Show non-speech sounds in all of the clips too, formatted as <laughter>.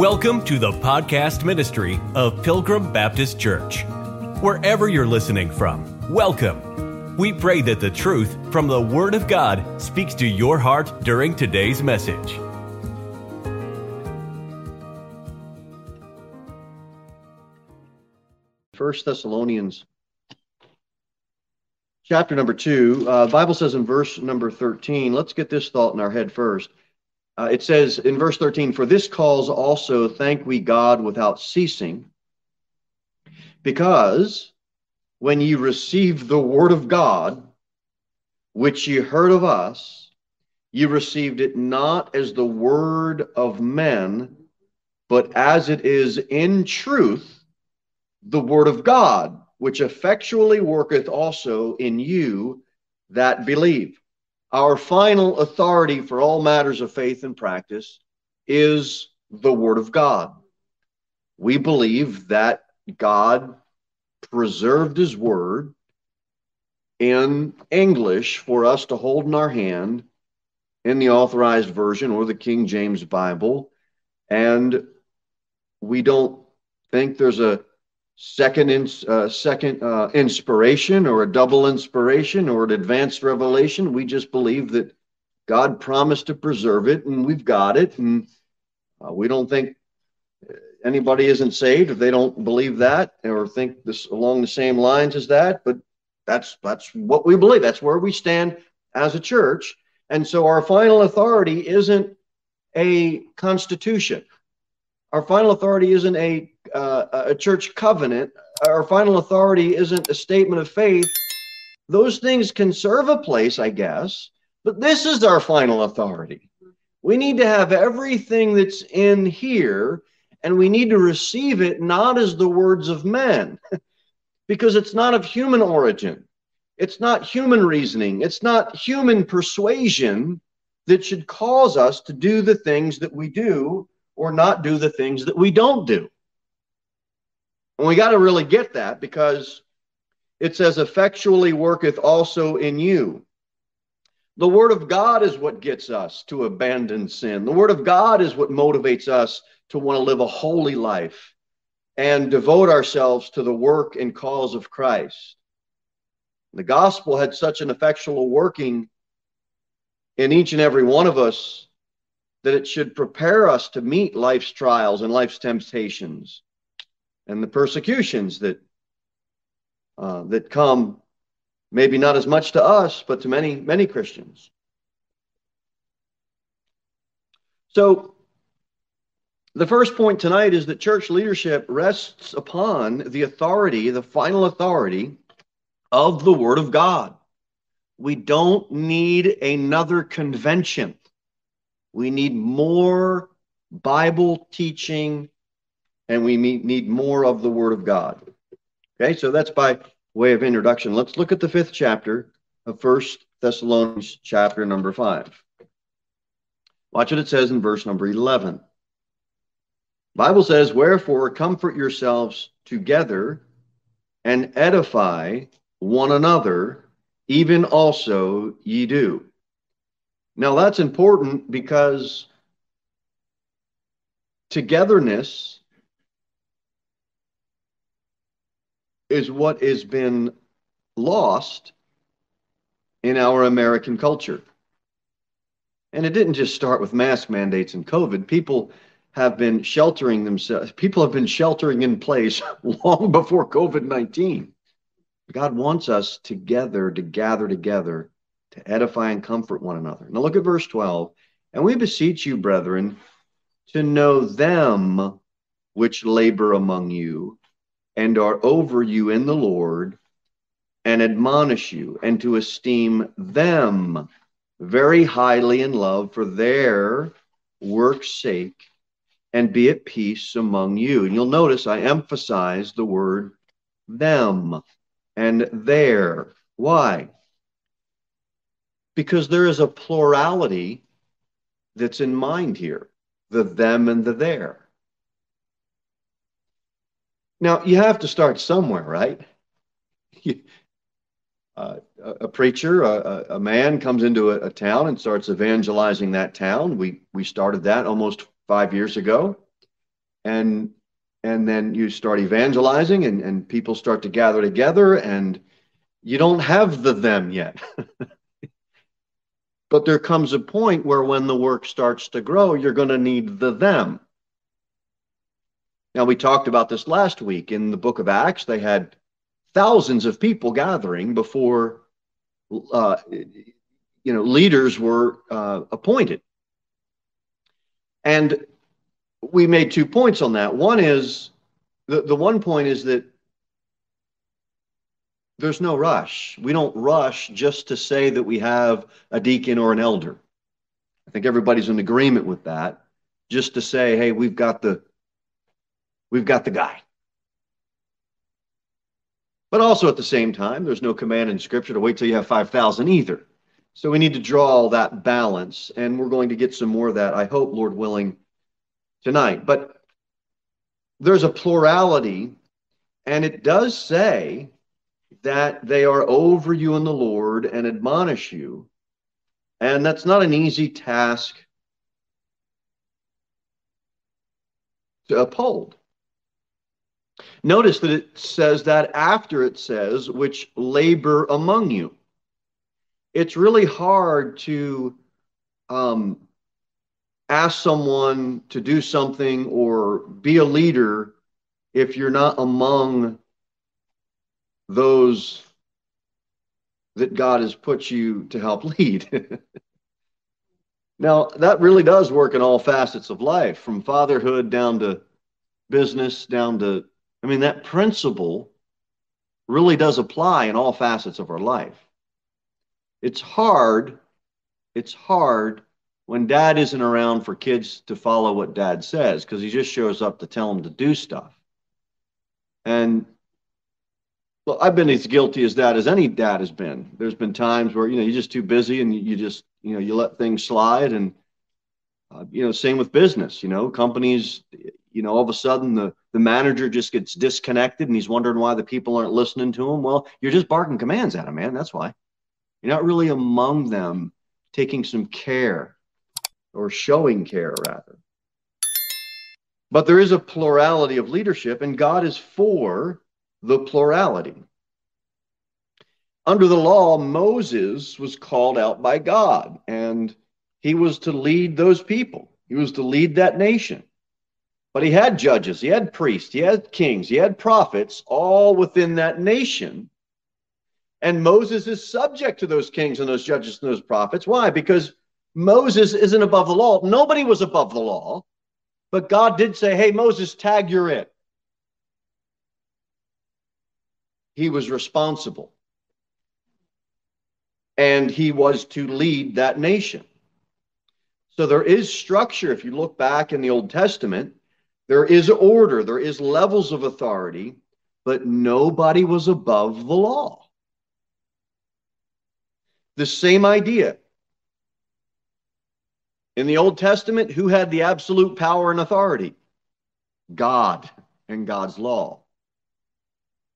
Welcome to the podcast ministry of Pilgrim Baptist Church. Wherever you're listening from, welcome. We pray that the truth from the Word of God speaks to your heart during today's message. First Thessalonians chapter number two. Uh, Bible says in verse number 13, let's get this thought in our head first. Uh, it says in verse 13, For this cause also thank we God without ceasing, because when ye received the word of God, which ye heard of us, ye received it not as the word of men, but as it is in truth the word of God, which effectually worketh also in you that believe. Our final authority for all matters of faith and practice is the Word of God. We believe that God preserved His Word in English for us to hold in our hand in the authorized version or the King James Bible. And we don't think there's a second in, uh, second uh, inspiration or a double inspiration or an advanced revelation. We just believe that God promised to preserve it, and we've got it, and uh, we don't think anybody isn't saved if they don't believe that or think this along the same lines as that. But that's that's what we believe. That's where we stand as a church, and so our final authority isn't a constitution. Our final authority isn't a uh, a church covenant. Our final authority isn't a statement of faith. Those things can serve a place, I guess, but this is our final authority. We need to have everything that's in here, and we need to receive it not as the words of men, <laughs> because it's not of human origin. It's not human reasoning. It's not human persuasion that should cause us to do the things that we do or not do the things that we don't do. And we got to really get that because it says, effectually worketh also in you. The Word of God is what gets us to abandon sin. The Word of God is what motivates us to want to live a holy life and devote ourselves to the work and cause of Christ. The gospel had such an effectual working in each and every one of us that it should prepare us to meet life's trials and life's temptations and the persecutions that uh, that come maybe not as much to us but to many many christians. So the first point tonight is that church leadership rests upon the authority the final authority of the word of god. We don't need another convention we need more bible teaching and we need more of the Word of God. Okay, so that's by way of introduction. Let's look at the fifth chapter of First Thessalonians, chapter number five. Watch what it says in verse number 11. Bible says, Wherefore comfort yourselves together and edify one another, even also ye do. Now that's important because togetherness is what has been lost in our American culture. And it didn't just start with mask mandates and COVID. People have been sheltering themselves, people have been sheltering in place <laughs> long before COVID 19. God wants us together to gather together to edify and comfort one another. Now look at verse 12. And we beseech you, brethren, to know them which labor among you and are over you in the Lord and admonish you and to esteem them very highly in love for their work's sake and be at peace among you. And you'll notice I emphasize the word them and their. Why? Because their is a plurality that's in mind here the them and the there. Now, you have to start somewhere, right? <laughs> uh, a, preacher, a, a, man comes into a, a, town and starts evangelizing that town. We, we started that almost five years ago. and and then you start evangelizing and, and people start to gather together and you don't have the them yet <laughs> but there comes a point where when the work starts to grow you're going to need the them. Now we talked about this last week. In the book of acts they had thousands of people gathering before uh, you know leaders were uh, appointed. And we made two points on that. One is the, the one point is that there's no rush. We don't rush just to say that we have a deacon or an elder. I think everybody's in agreement with that. Just to say, hey, we've got the we've got the guy. But also at the same time, there's no command in scripture to wait till you have 5,000 either. So we need to draw that balance, and we're going to get some more of that, I hope, Lord willing, tonight. But there's a plurality, and it does say that they are over you in the Lord and admonish you. And that's not an easy task to uphold. Notice that it says that after it says, which labor among you. It's really hard to um, ask someone to do something or be a leader if you're not among those that God has put you to help lead. <laughs> now, that really does work in all facets of life, from fatherhood down to business, down to, I mean, that principle really does apply in all facets of our life. It's hard, it's hard when dad isn't around for kids to follow what dad says because he just shows up to tell them to do stuff. And well, I've been as guilty as that as any dad has been. There's been times where you know you're just too busy and you just you know you let things slide and uh, you know same with business. You know companies you know all of a sudden the the manager just gets disconnected and he's wondering why the people aren't listening to him. Well, you're just barking commands at him, man. That's why you're not really among them, taking some care or showing care rather. But there is a plurality of leadership, and God is for the plurality. Under the law, Moses was called out by God, and he was to lead those people. He was to lead that nation. But he had judges, he had priests, he had kings, he had prophets, all within that nation. And Moses is subject to those kings and those judges and those prophets. Why? Because Moses isn't above the law. Nobody was above the law. But God did say, hey, Moses, tag you're it. He was responsible. And he was to lead that nation. So there is structure. If you look back in the Old Testament, there is order, there is levels of authority, but nobody was above the law. The same idea. In the Old Testament, who had the absolute power and authority? God and God's law.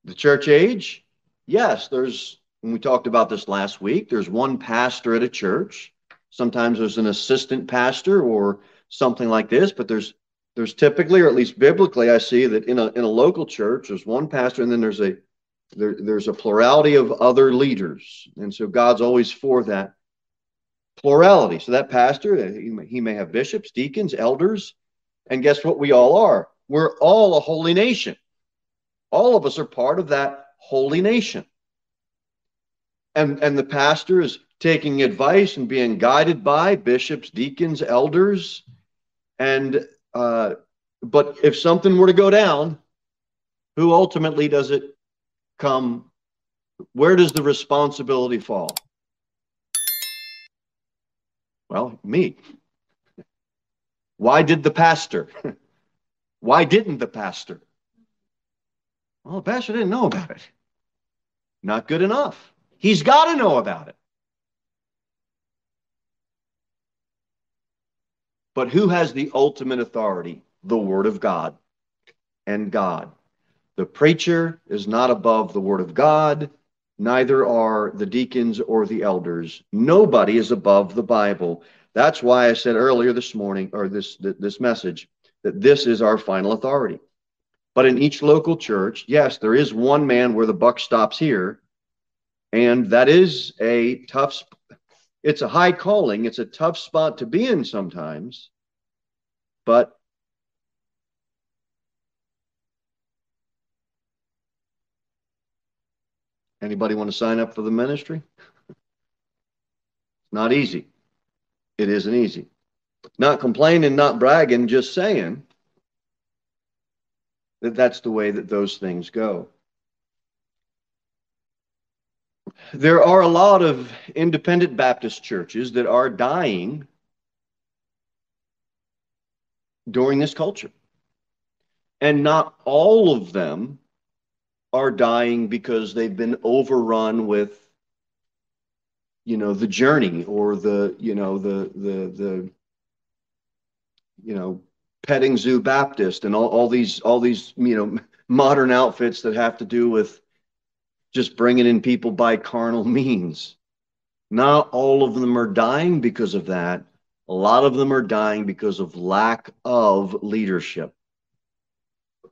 The church age, yes, there's, when we talked about this last week, there's one pastor at a church. Sometimes there's an assistant pastor or something like this, but there's there's typically, or at least biblically, I see that in a in a local church, there's one pastor, and then there's a there, there's a plurality of other leaders, and so God's always for that plurality. So that pastor, uh, he may have bishops, deacons, elders, and guess what we all are? We're all a holy nation. All of us are part of that holy nation. And, and the pastor is taking advice and being guided by bishops, deacons, elders. And uh, but if something were to go down, who ultimately does it come? Where does the responsibility fall? Well, me. Why did the pastor? <laughs> Why didn't the pastor? Well, the pastor didn't know about it. Not good enough. He's got to know about it. But who has the ultimate authority? The Word of God and God. The preacher is not above the Word of God neither are the deacons or the elders. Nobody is above the Bible. That's why I said earlier this morning, or this this message, that this is our final authority. But in each local church, yes, there is one man where the buck stops here. And that is a tough, it's a high calling. It's a tough spot to be in sometimes. But anybody want to sign up for the ministry? It's not easy. It isn't easy. Not complaining, not bragging, just saying that that's the way that those things go. There are a lot of independent Baptist churches that are dying during this culture. And not all of them are dying because they've been overrun with you know the journey or the you know the the the you know petting zoo baptist and all, all these all these you know <laughs> modern outfits that have to do with just bringing in people by carnal <laughs> means. Not all of them are dying because of that. A lot of them are dying because of lack of leadership.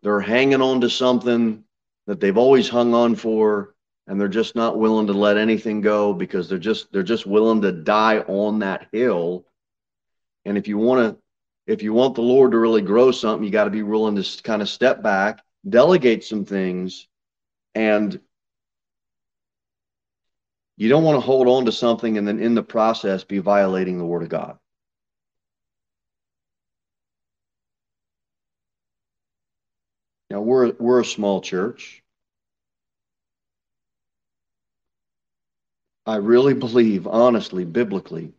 They're hanging on to something that they've always hung on for and they're just not willing to let anything go because they're just they're just willing to die on that hill. And if you want to if you want the lord to really grow something you got to be willing to kind of step back delegate some things and you don't want to hold on to something and then in the process be violating the word of god. Now we're we're a small church. I really believe, honestly, biblically,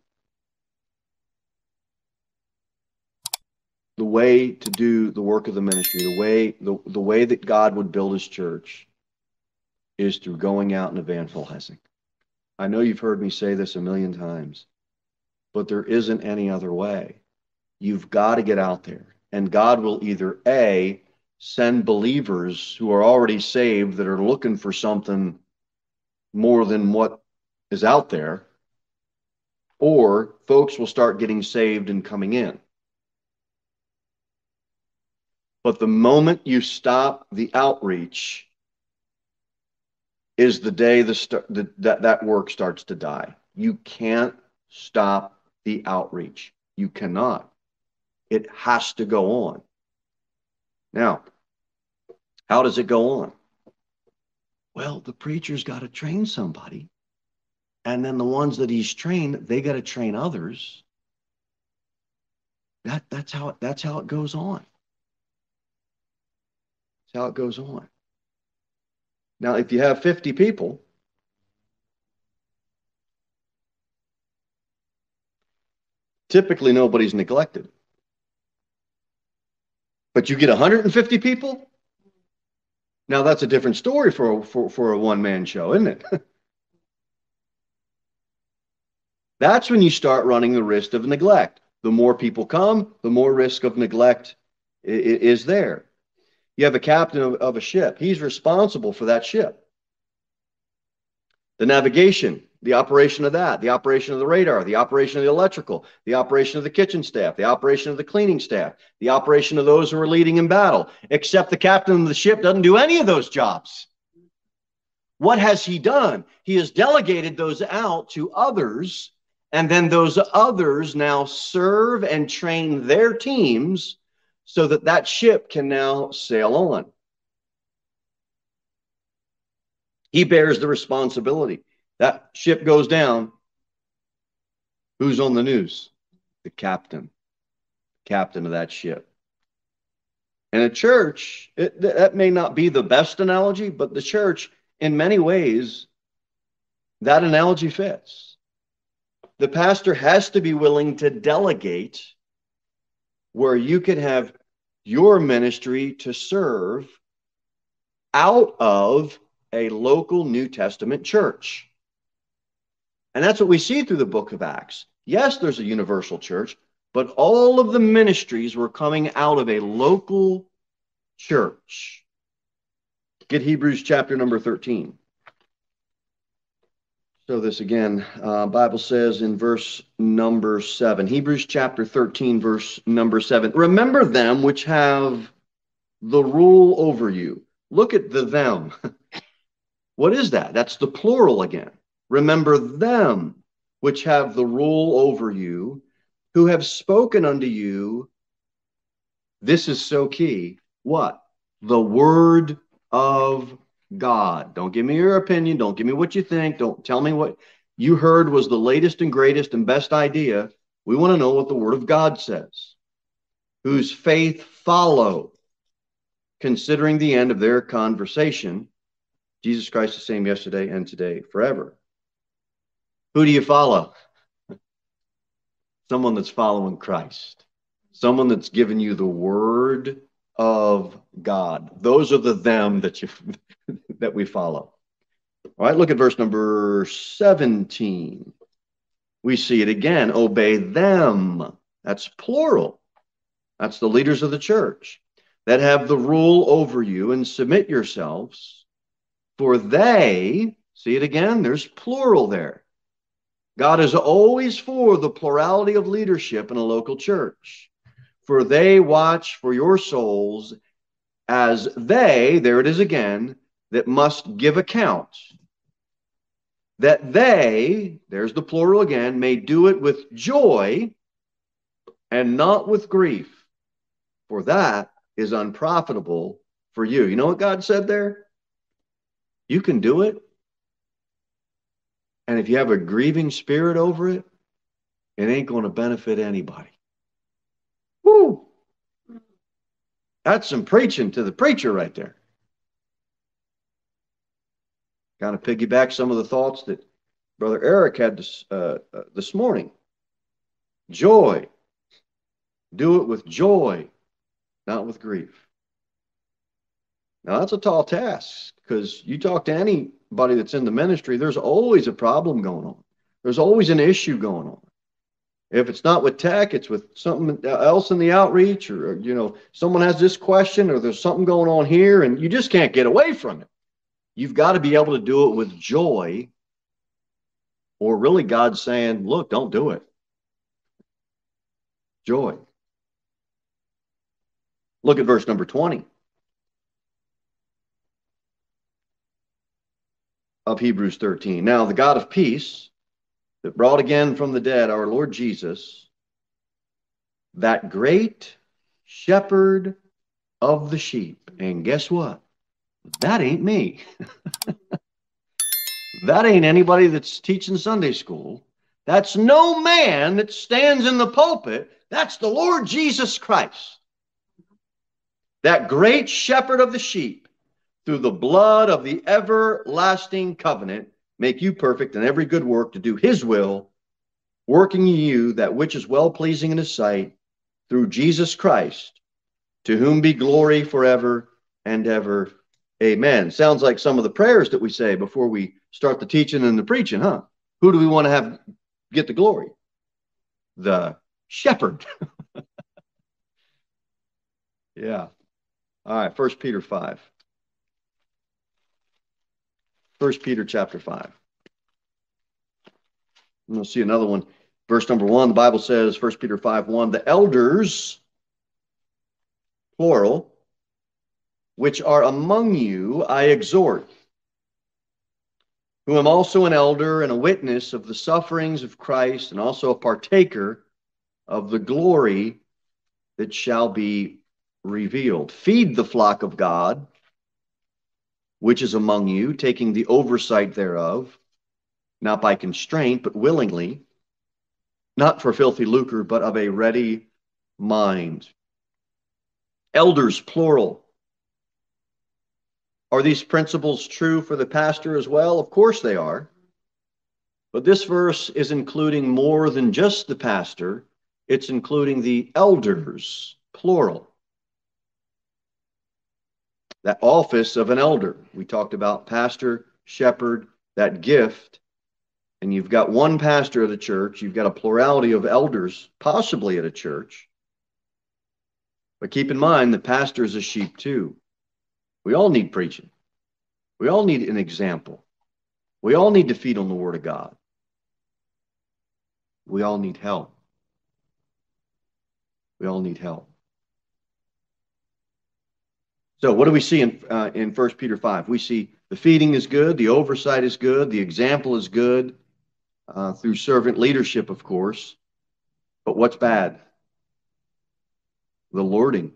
the way to do the work of the ministry, the way the, the way that God would build his church is through going out and evangelizing. I know you've heard me say this a million times, but there isn't any other way. You've got to get out there. And God will either A, send believers who are already saved that are looking for something more than what is out there, or folks will start getting saved and coming in. But the moment you stop the outreach is the day the, the, that, that work starts to die. You can't stop the outreach. You cannot. It has to go on. Now, how does it go on? Well, the preacher's got to train somebody and then the ones that he's trained they got to train others that that's how that's how it goes on that's how it goes on now if you have 50 people typically nobody's neglected but you get 150 people now that's a different story for for, for a one-man show isn't it <laughs> That's when you start running the risk of neglect. The more people come, the more risk of neglect is there. You have a captain of a ship, he's responsible for that ship. The navigation, the operation of that, the operation of the radar, the operation of the electrical, the operation of the kitchen staff, the operation of the cleaning staff, the operation of those who are leading in battle, except the captain of the ship doesn't do any of those jobs. What has he done? He has delegated those out to others and then those others now serve and train their teams so that that ship can now sail on. He bears the responsibility. That ship goes down. Who's on the news? The captain, captain of that ship. And a church, it, that may not be the best analogy, but the church, in many ways, that analogy fits the pastor has to be willing to delegate where you can have your ministry to serve out of a local New Testament church. And that's what we see through the book of Acts. Yes, there's a universal church, but all of the ministries were coming out of a local church. Get Hebrews chapter number 13. So this again, uh, Bible says in verse number seven, Hebrews chapter 13, verse number seven. Remember them which have the rule over you. Look at the them. <laughs> what is that? That's the plural again. Remember them which have the rule over you, who have spoken unto you. This is so key. What? The word of God. Don't give me your opinion. Don't give me what you think. Don't tell me what you heard was the latest and greatest and best idea. We want to know what the Word of God says. Whose faith follow, considering the end of their conversation. Jesus Christ the same yesterday and today, forever. Who do you follow? <laughs> Someone that's following Christ. Someone that's given you the Word of God. Those are the them that you <laughs> that we follow. All right, look at verse number 17. We see it again. Obey them. That's plural. That's the leaders of the church that have the rule over you and submit yourselves, for they, see it again, there's plural there. God is always for the plurality of leadership in a local church for they watch for your souls as they, there it is again, that must give account. That they, there's the plural again, may do it with joy and not with grief, for that is unprofitable for you. You know what God said there? You can do it. And if you have a grieving spirit over it, it ain't going to benefit anybody. Woo! That's some preaching to the preacher right there. Kind of piggyback some of the thoughts that Brother Eric had this, uh, uh, this morning. Joy. Do it with joy, not with grief. Now, that's a tall task because you talk to anybody that's in the ministry, there's always a problem going on. There's always an issue going on. If it's not with tech, it's with something else in the outreach, or, you know, someone has this question, or there's something going on here, and you just can't get away from it. You've got to be able to do it with joy, or really God's saying, look, don't do it. Joy. Look at verse number 20 of Hebrews 13. Now, the God of peace that brought again from the dead our Lord Jesus, that great shepherd of the sheep. And guess what? That ain't me. <laughs> that ain't anybody that's teaching Sunday school. That's no man that stands in the pulpit. That's the Lord Jesus Christ. That great shepherd of the sheep, through the blood of the everlasting covenant, make you perfect in every good work to do his will, working in you that which is well pleasing in his sight through Jesus Christ, to whom be glory forever and ever. Amen. Sounds like some of the prayers that we say before we start the teaching and the preaching, huh? Who do we want to have get the glory? The shepherd. <laughs> yeah. All right, First Peter 5. First Peter chapter 5. And we'll see another one. Verse number one, the Bible says, First Peter 5 1, the elders, plural, which are among you, I exhort, who am also an elder and a witness of the sufferings of Christ, and also a partaker of the glory that shall be revealed. Feed the flock of God which is among you, taking the oversight thereof, not by constraint, but willingly, not for filthy lucre, but of a ready mind. Elders, plural. Are these principles true for the pastor as well? Of course they are. But this verse is including more than just the pastor, it's including the elders, plural that office of an elder. We talked about pastor, shepherd, that gift. And you've got one pastor at a church, you've got a plurality of elders, possibly at a church. But keep in mind, the pastor is a sheep too. We all need preaching, we all need an example. We all need to feed on the Word of God. We all need help. We all need help. So, what do we see in uh, in First Peter five? We see the feeding is good, the oversight is good, the example is good uh, through servant leadership, of course. But what's bad? The lording,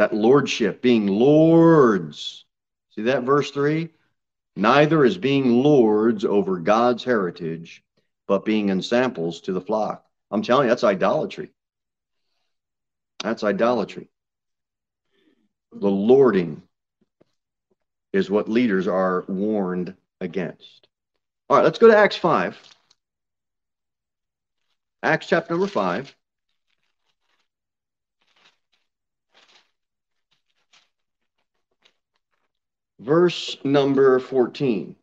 that lordship, being lords. See that verse three? Neither is being lords over God's heritage, but being ensamples to the flock. I'm telling you, that's idolatry. That's idolatry. The lording is what leaders are warned against. All right, let's go to Acts 5. Acts chapter number 5. Verse number 14.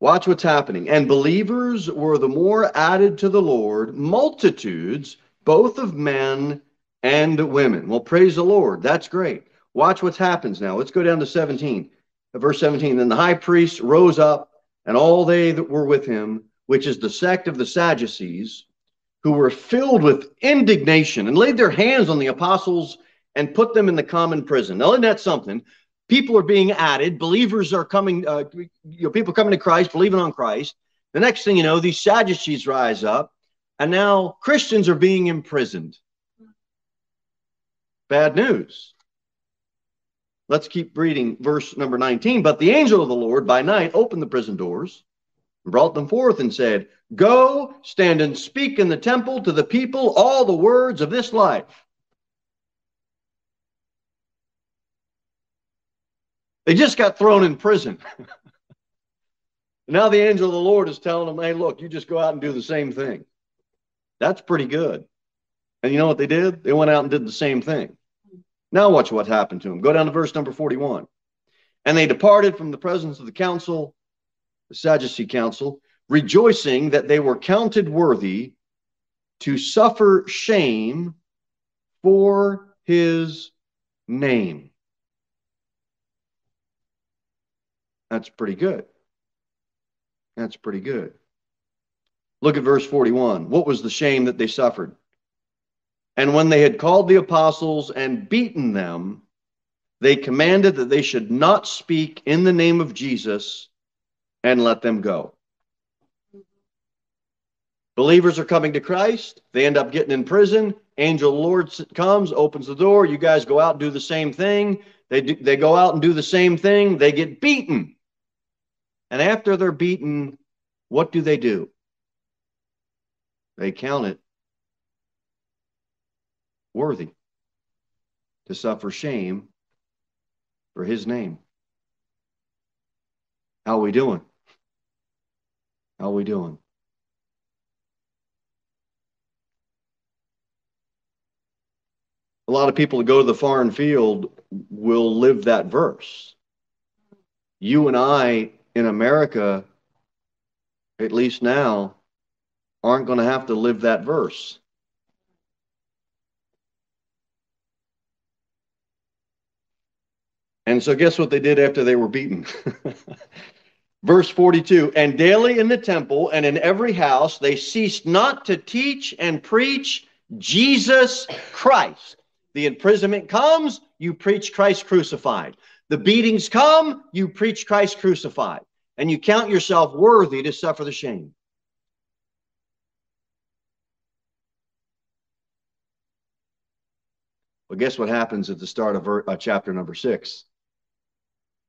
Watch what's happening. And believers were the more added to the Lord, multitudes, both of men and women. Well, praise the Lord. That's great. Watch what happens now. Let's go down to 17. Verse 17. Then the high priest rose up, and all they that were with him, which is the sect of the Sadducees, who were filled with indignation, and laid their hands on the apostles and put them in the common prison. Now, isn't that something? People are being added. Believers are coming, uh, you know, people coming to Christ, believing on Christ. The next thing you know, these Sadducees rise up, and now Christians are being imprisoned. Bad news. Let's keep reading verse number 19. But the angel of the Lord by night opened the prison doors and brought them forth and said, Go, stand and speak in the temple to the people all the words of this life. They just got thrown in prison. now the angel of the Lord is telling them, Hey, look, you just go out and do the same thing. That's pretty good. And you know what they did? They went out and did the same thing. Now watch what happened to them. Go down to verse number 41. And they departed from the presence of the council, the Sadducee council, rejoicing that they were counted worthy to suffer shame for his name. That's pretty good. That's pretty good. Look at verse 41. What was the shame that they suffered? And when they had called the apostles and beaten them, they commanded that they should not speak in the name of Jesus and let them go. Believers are coming to Christ. They end up getting in prison. Angel Lord comes, opens the door. You guys go out and do the same thing. They, do, they go out and do the same thing. They get beaten. And after they're beaten, what do they do? They count it worthy to suffer shame for his name. How are we doing? How are we doing? A lot of people that go to the foreign field will live that verse. You and I in America, at least now, aren't going to have to live that verse. And so, guess what they did after they were beaten? <laughs> Verse 42 And daily in the temple and in every house they ceased not to teach and preach Jesus Christ. The imprisonment comes, you preach Christ crucified. The beatings come, you preach Christ crucified. And you count yourself worthy to suffer the shame. Well, guess what happens at the start of uh, chapter number six?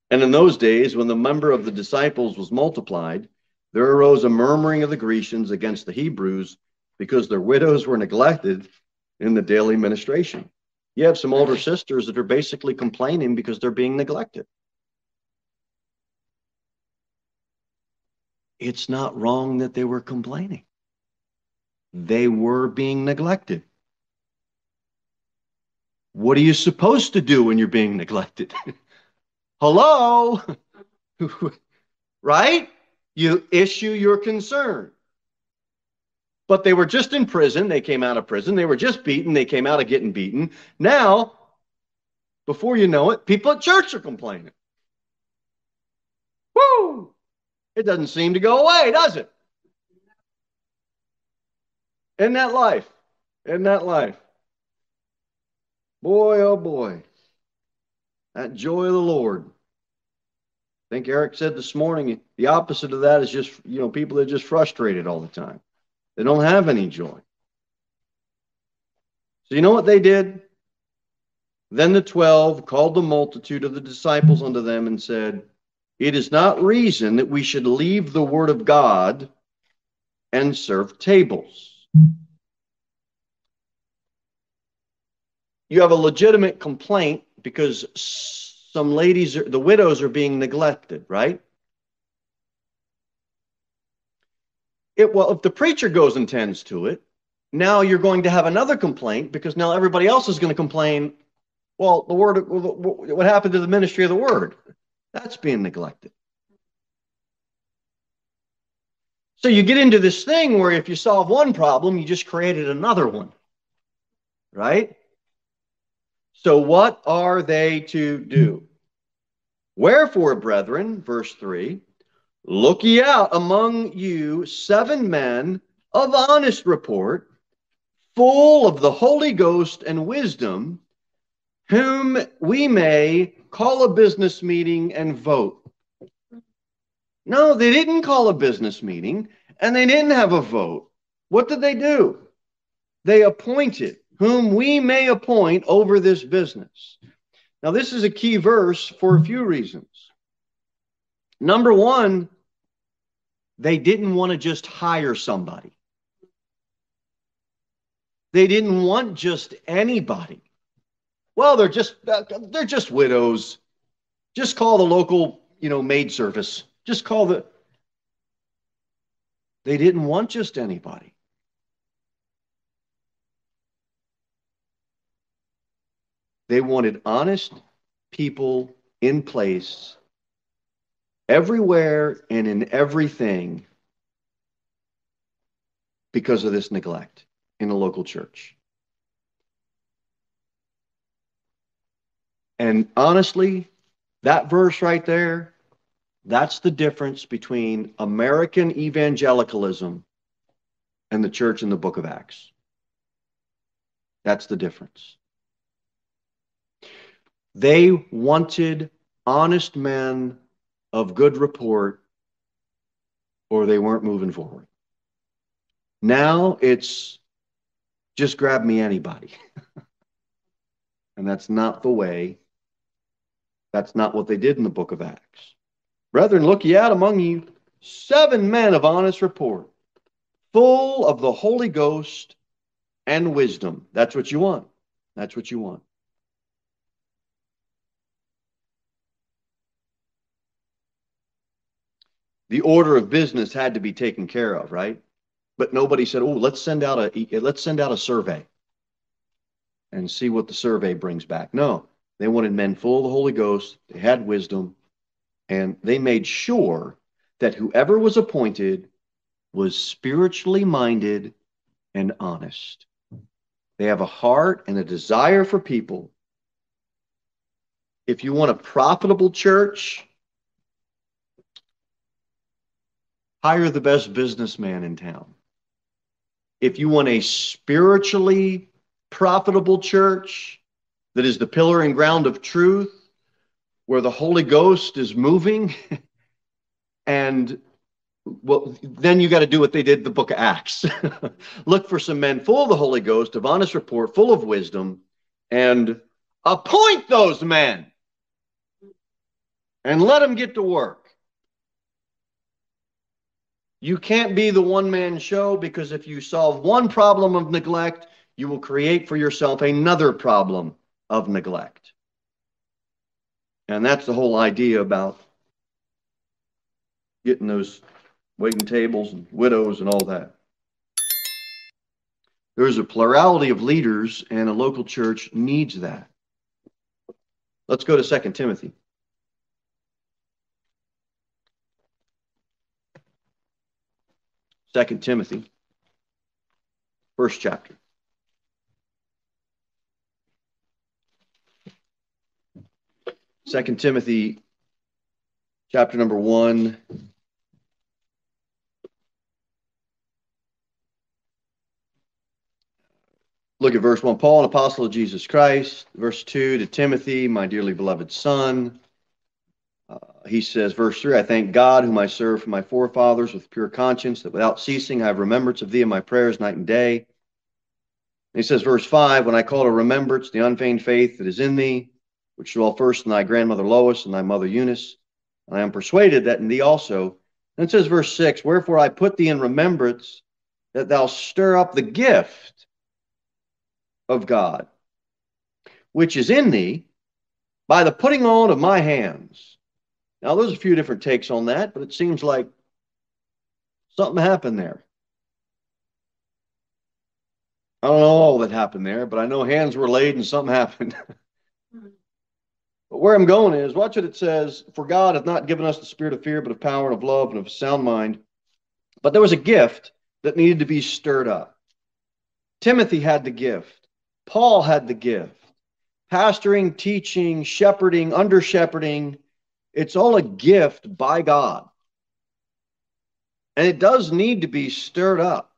And in those days, when the number of the disciples was multiplied, there arose a murmuring of the Grecians against the Hebrews because their widows were neglected in the daily ministration. You have some older sisters that are basically complaining because they're being neglected. It's not wrong that they were complaining, they were being neglected. What are you supposed to do when you're being neglected? <laughs> Hello? <laughs> right? You issue your concern. But they were just in prison. They came out of prison. They were just beaten. They came out of getting beaten. Now, before you know it, people at church are complaining. It doesn't seem to go away, does it? In that life. In that life. Boy, oh boy. That joy of the Lord. I think Eric said this morning the opposite of that is just, you know, people that are just frustrated all the time. They don't have any joy. So, you know what they did? Then the twelve called the multitude of the disciples unto them and said, It is not reason that we should leave the word of God and serve tables. You have a legitimate complaint because some ladies, are, the widows, are being neglected, right? It, well, if the preacher goes and tends to it, now you're going to have another complaint because now everybody else is going to complain. Well, the word, what happened to the ministry of the word? That's being neglected. So you get into this thing where if you solve one problem, you just created another one, right? So what are they to do? Wherefore, brethren, verse 3 Look ye out among you seven men of honest report, full of the Holy Ghost and wisdom, whom we may call a business meeting and vote. No, they didn't call a business meeting and they didn't have a vote. What did they do? They appointed whom we may appoint over this business. Now, this is a key verse for a few reasons. Number one, they didn't want to just hire somebody. They didn't want just anybody. Well, they're just they're just widows. Just call the local, you know, maid service. Just call the They didn't want just anybody. They wanted honest people in place everywhere and in everything because of this neglect in the local church. And honestly, that verse right there, that's the difference between American evangelicalism and the church in the book of Acts. That's the difference. They wanted honest men of good report, or they weren't moving forward. Now it's just grab me anybody. <laughs> and that's not the way, that's not what they did in the book of Acts. Brethren, look ye out among you seven men of honest report, full of the Holy Ghost and wisdom. That's what you want. That's what you want. the order of business had to be taken care of, right? But nobody said, "Oh, let's send out a let's send out a survey and see what the survey brings back." No, they wanted men full of the Holy Ghost. They had wisdom, and they made sure that whoever was appointed was spiritually minded and honest. They have a heart and a desire for people. If you want a profitable church, hire the best businessman in town. If you want a spiritually profitable church that is the pillar and ground of truth, where the Holy Ghost is moving, <laughs> and well, then you got to do what they did the book of Acts. <laughs> Look for some men full of the Holy Ghost, of honest report, full of wisdom, and appoint those men and let them get to work. You can't be the one man show because if you solve one problem of neglect, you will create for yourself another problem of neglect. And that's the whole idea about getting those waiting tables and widows and all that. There's a plurality of leaders, and a local church needs that. Let's go to 2 Timothy. Second Timothy, first chapter. 2 Timothy chapter number 1. Look at verse 1. Paul, an apostle of Jesus Christ. Verse 2 to Timothy, my dearly beloved son. Uh, he says, verse 3 I thank God, whom I serve for my forefathers with pure conscience, that without ceasing I have remembrance of thee in my prayers night and day. And he says, verse 5 When I call to remembrance the unfeigned faith that is in thee, which dwell first in thy grandmother Lois and thy mother Eunice, and I am persuaded that in thee also. And it says, verse 6 Wherefore I put thee in remembrance that thou stir up the gift of God, which is in thee by the putting on of my hands. Now, there's a few different takes on that, but it seems like something happened there. I don't know all that happened there, but I know hands were laid and something happened. <laughs> but where I'm going is, watch what it says For God hath not given us the spirit of fear, but of power and of love and of sound mind. But there was a gift that needed to be stirred up. Timothy had the gift. Paul had the gift. Pastoring, teaching, shepherding, under shepherding, it's all a gift by God. And it does need to be stirred up.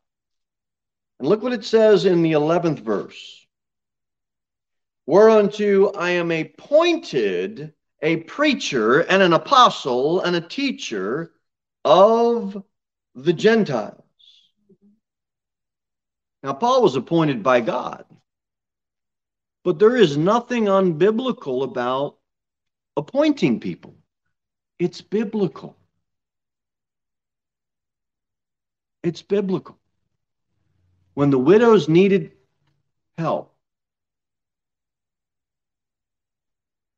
And look what it says in the 11th verse. Whereunto I am appointed a preacher and an apostle and a teacher of the Gentiles. Now, Paul was appointed by God. But there is nothing unbiblical about appointing people. It's biblical. It's biblical. When the widows needed help,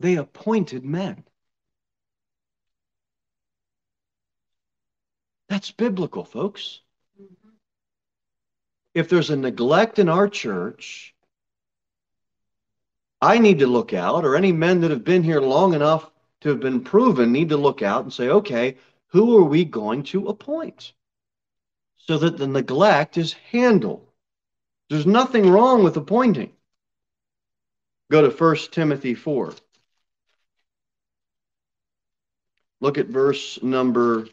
they appointed men. That's biblical, folks. Mm-hmm. If there's a neglect in our church, I need to look out, or any men that have been here long enough to have been proven need to look out and say, okay, who are we going to appoint? So that the neglect is handled. There's nothing wrong with appointing. Go to 1 Timothy 4. Look at verse number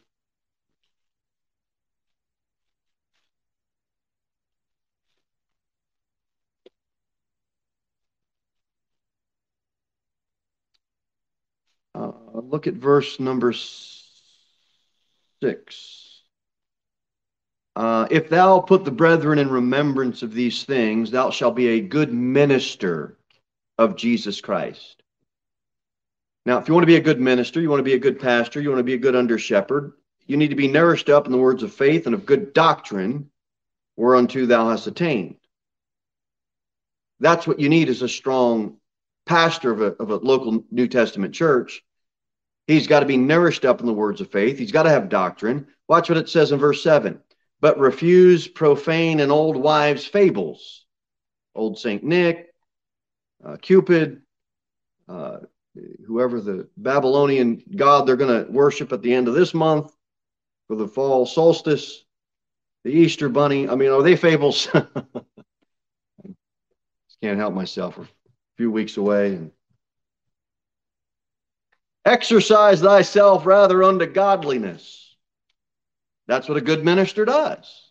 look at verse number six. Uh, if thou put the brethren in remembrance of these things, thou shalt be a good minister of Jesus Christ. Now, if you want to be a good minister, you want to be a good pastor, you want to be a good under shepherd, you need to be nourished up in the words of faith and of good doctrine, whereunto thou hast attained. That's what you need as a strong pastor of a, of a local New Testament church He's got to be nourished up in the words of faith. He's got to have doctrine. Watch what it says in verse 7. But refuse profane and old wives' fables. Old St. Nick, uh, Cupid, uh, whoever the Babylonian god they're going to worship at the end of this month for the fall solstice, the Easter bunny. I mean, are they fables? <laughs> can't help myself. We're a few weeks away and Exercise thyself rather unto godliness. That's what a good minister does.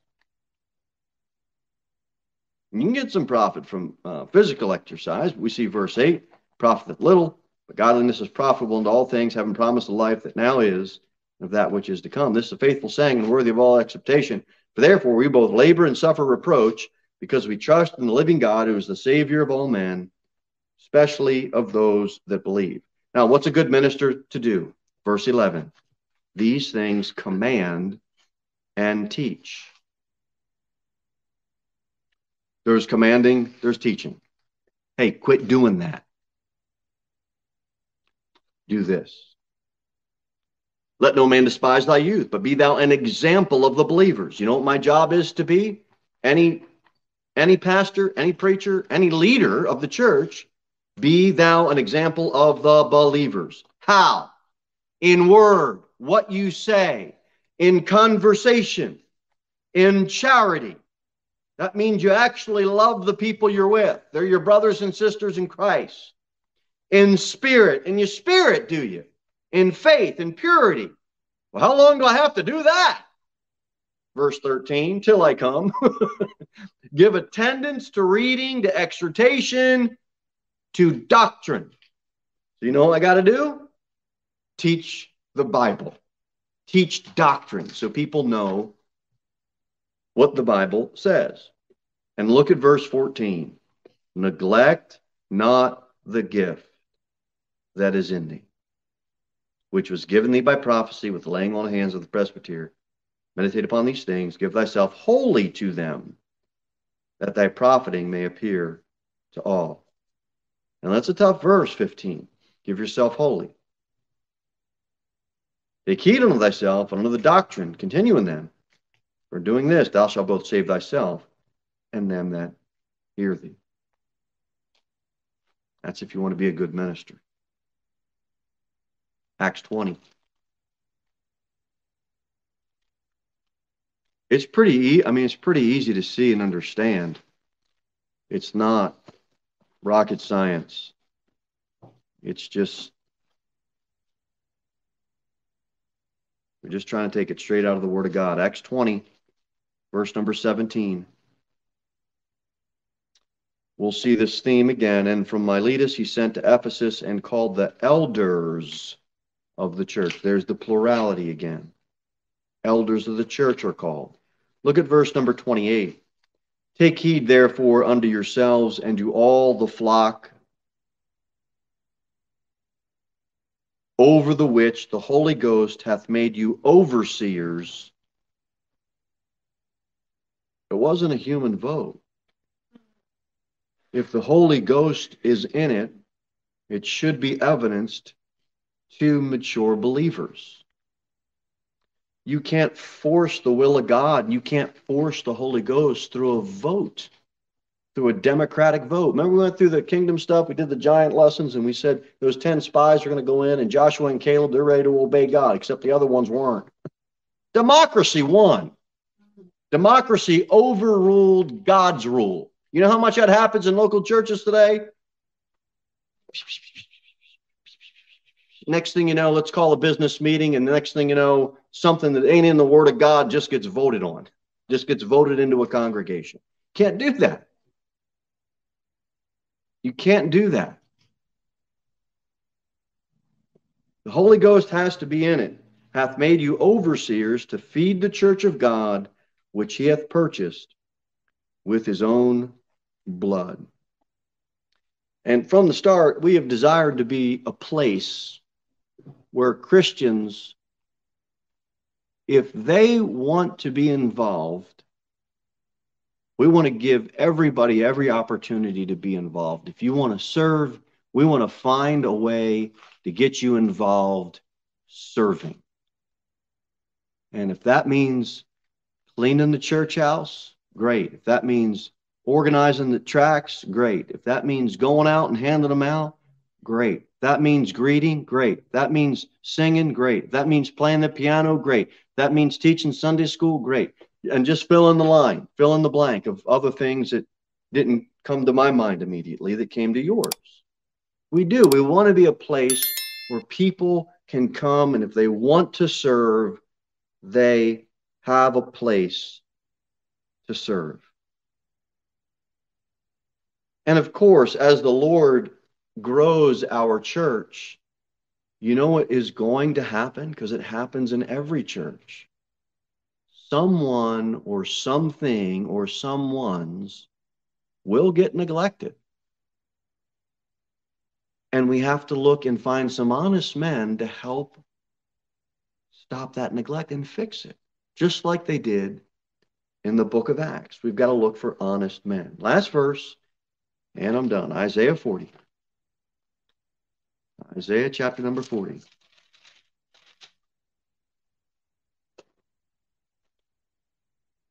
You can get some profit from uh, physical exercise. We see verse 8 profiteth little, but godliness is profitable unto all things, having promised the life that now is, and of that which is to come. This is a faithful saying and worthy of all acceptation. For therefore we both labor and suffer reproach, because we trust in the living God, who is the Savior of all men, especially of those that believe. Now, what's a good minister to do? Verse 11 These things command and teach. There's commanding, there's teaching. Hey, quit doing that. Do this. Let no man despise thy youth, but be thou an example of the believers. You know what my job is to be? Any any pastor, any preacher, any leader of the church be thou an example of the believers. How? In word, what you say, in conversation, in charity. That means you actually love the people you're with. They're your brothers and sisters in Christ. In spirit, in your spirit, do you? In faith, in purity. Well, how long do I have to do that? Verse 13, till I come. <laughs> Give attendance to reading, to exhortation, to doctrine. So you know what I got to do? Teach the Bible. Teach doctrine so people know what the Bible says. And look at verse 14. Neglect not the gift that is in thee, which was given thee by prophecy with laying on hands of the presbyter. Meditate upon these things, give thyself wholly to them, that thy profiting may appear to all. And that's a tough verse, 15. Give yourself wholly. Take heed unto thyself and unto the doctrine, continue in them. For doing this, thou shalt both save thyself and them that hear thee. That's if you want to be a good minister. Acts 20. It's pretty, I mean, it's pretty easy to see and understand. It's not rocket science. It's just, we're just trying to take it straight out of the Word of God. Acts 20, verse number 17. We'll see this theme again. And from Miletus he sent to Ephesus and called the elders of the church. There's the plurality again. Elders of the church are called. Look at verse number 28. Take heed, therefore, unto yourselves and to all the flock over the which the Holy Ghost hath made you overseers. It wasn't a human vote. If the Holy Ghost is in it, it should be evidenced to mature believers. You can't force the will of God. You can't force the Holy Ghost through a vote, through a democratic vote. Remember, we went through the kingdom stuff. We did the giant lessons, and we said those 10 spies are going to go in, and Joshua and Caleb, they're ready to obey God, except the other ones weren't. Democracy won. Democracy overruled God's rule. You know how much that happens in local churches today? Next thing you know, let's call a business meeting, and the next thing you know, something that ain't in the Word of God just gets voted on, just gets voted into a congregation. Can't do that. You can't do that. The Holy Ghost has to be in it. Hath made you overseers to feed the church of God, which he hath purchased with his own blood. And from the start, we have desired to be a place where Christians, if they want to be involved, we want to give everybody every opportunity to be involved. If you want to serve, we want to find a way to get you involved serving. And if that means cleaning the church house, great. If that means organizing the tracts, great. If that means going out and handing them out, great. That means greeting, great. That means singing, great. That means playing the piano, great. That means teaching Sunday school, great. And just fill in the line, fill in the blank of other things that didn't come to my mind immediately that came to yours. We do. We want to be a place where people can come and if they want to serve, they have a place to serve. And of course, as the Lord grows our church, you know what is going to happen? Because it happens in every church. Someone or something or someone's will get neglected. And we have to look and find some honest men to help stop that neglect and fix it, just like they did in the book of Acts. We've got to look for honest men. Last verse, and I'm done. Isaiah 40. Isaiah chapter number 40.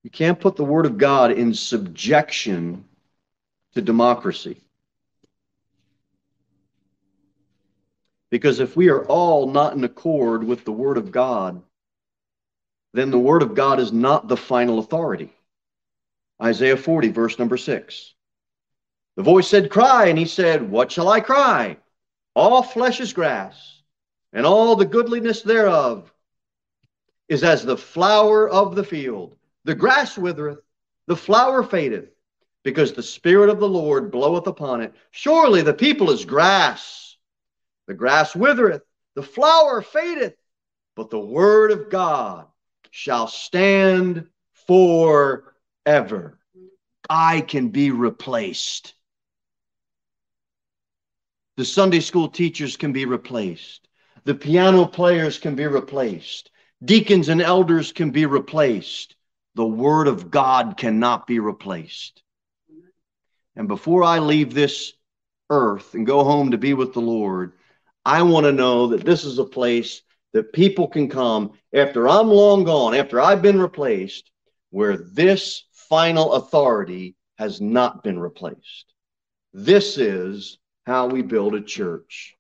You can't put the word of God in subjection to democracy. Because if we are all not in accord with the word of God, then the word of God is not the final authority. Isaiah 40, verse number 6. The voice said, Cry, and he said, What shall I cry? All flesh is grass, and all the goodliness thereof is as the flower of the field. The grass withereth, the flower fadeth, because the Spirit of the Lord bloweth upon it. Surely the people is grass. The grass withereth, the flower fadeth, but the word of God shall stand forever. I can be replaced. The Sunday school teachers can be replaced. The piano players can be replaced. Deacons and elders can be replaced. The Word of God cannot be replaced. And before I leave this earth and go home to be with the Lord, I want to know that this is a place that people can come after I'm long gone, after I've been replaced, where this final authority has not been replaced. This is how we build a church.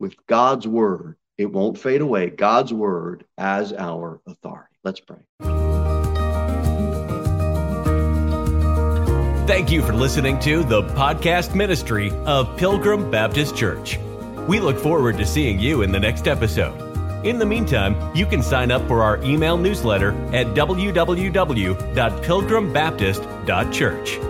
With God's word, it won't fade away. God's word as our authority. Let's pray. Thank you for listening to the podcast ministry of Pilgrim Baptist Church. We look forward to seeing you in the next episode. In the meantime, you can sign up for our email newsletter at www.pilgrimbaptist.church.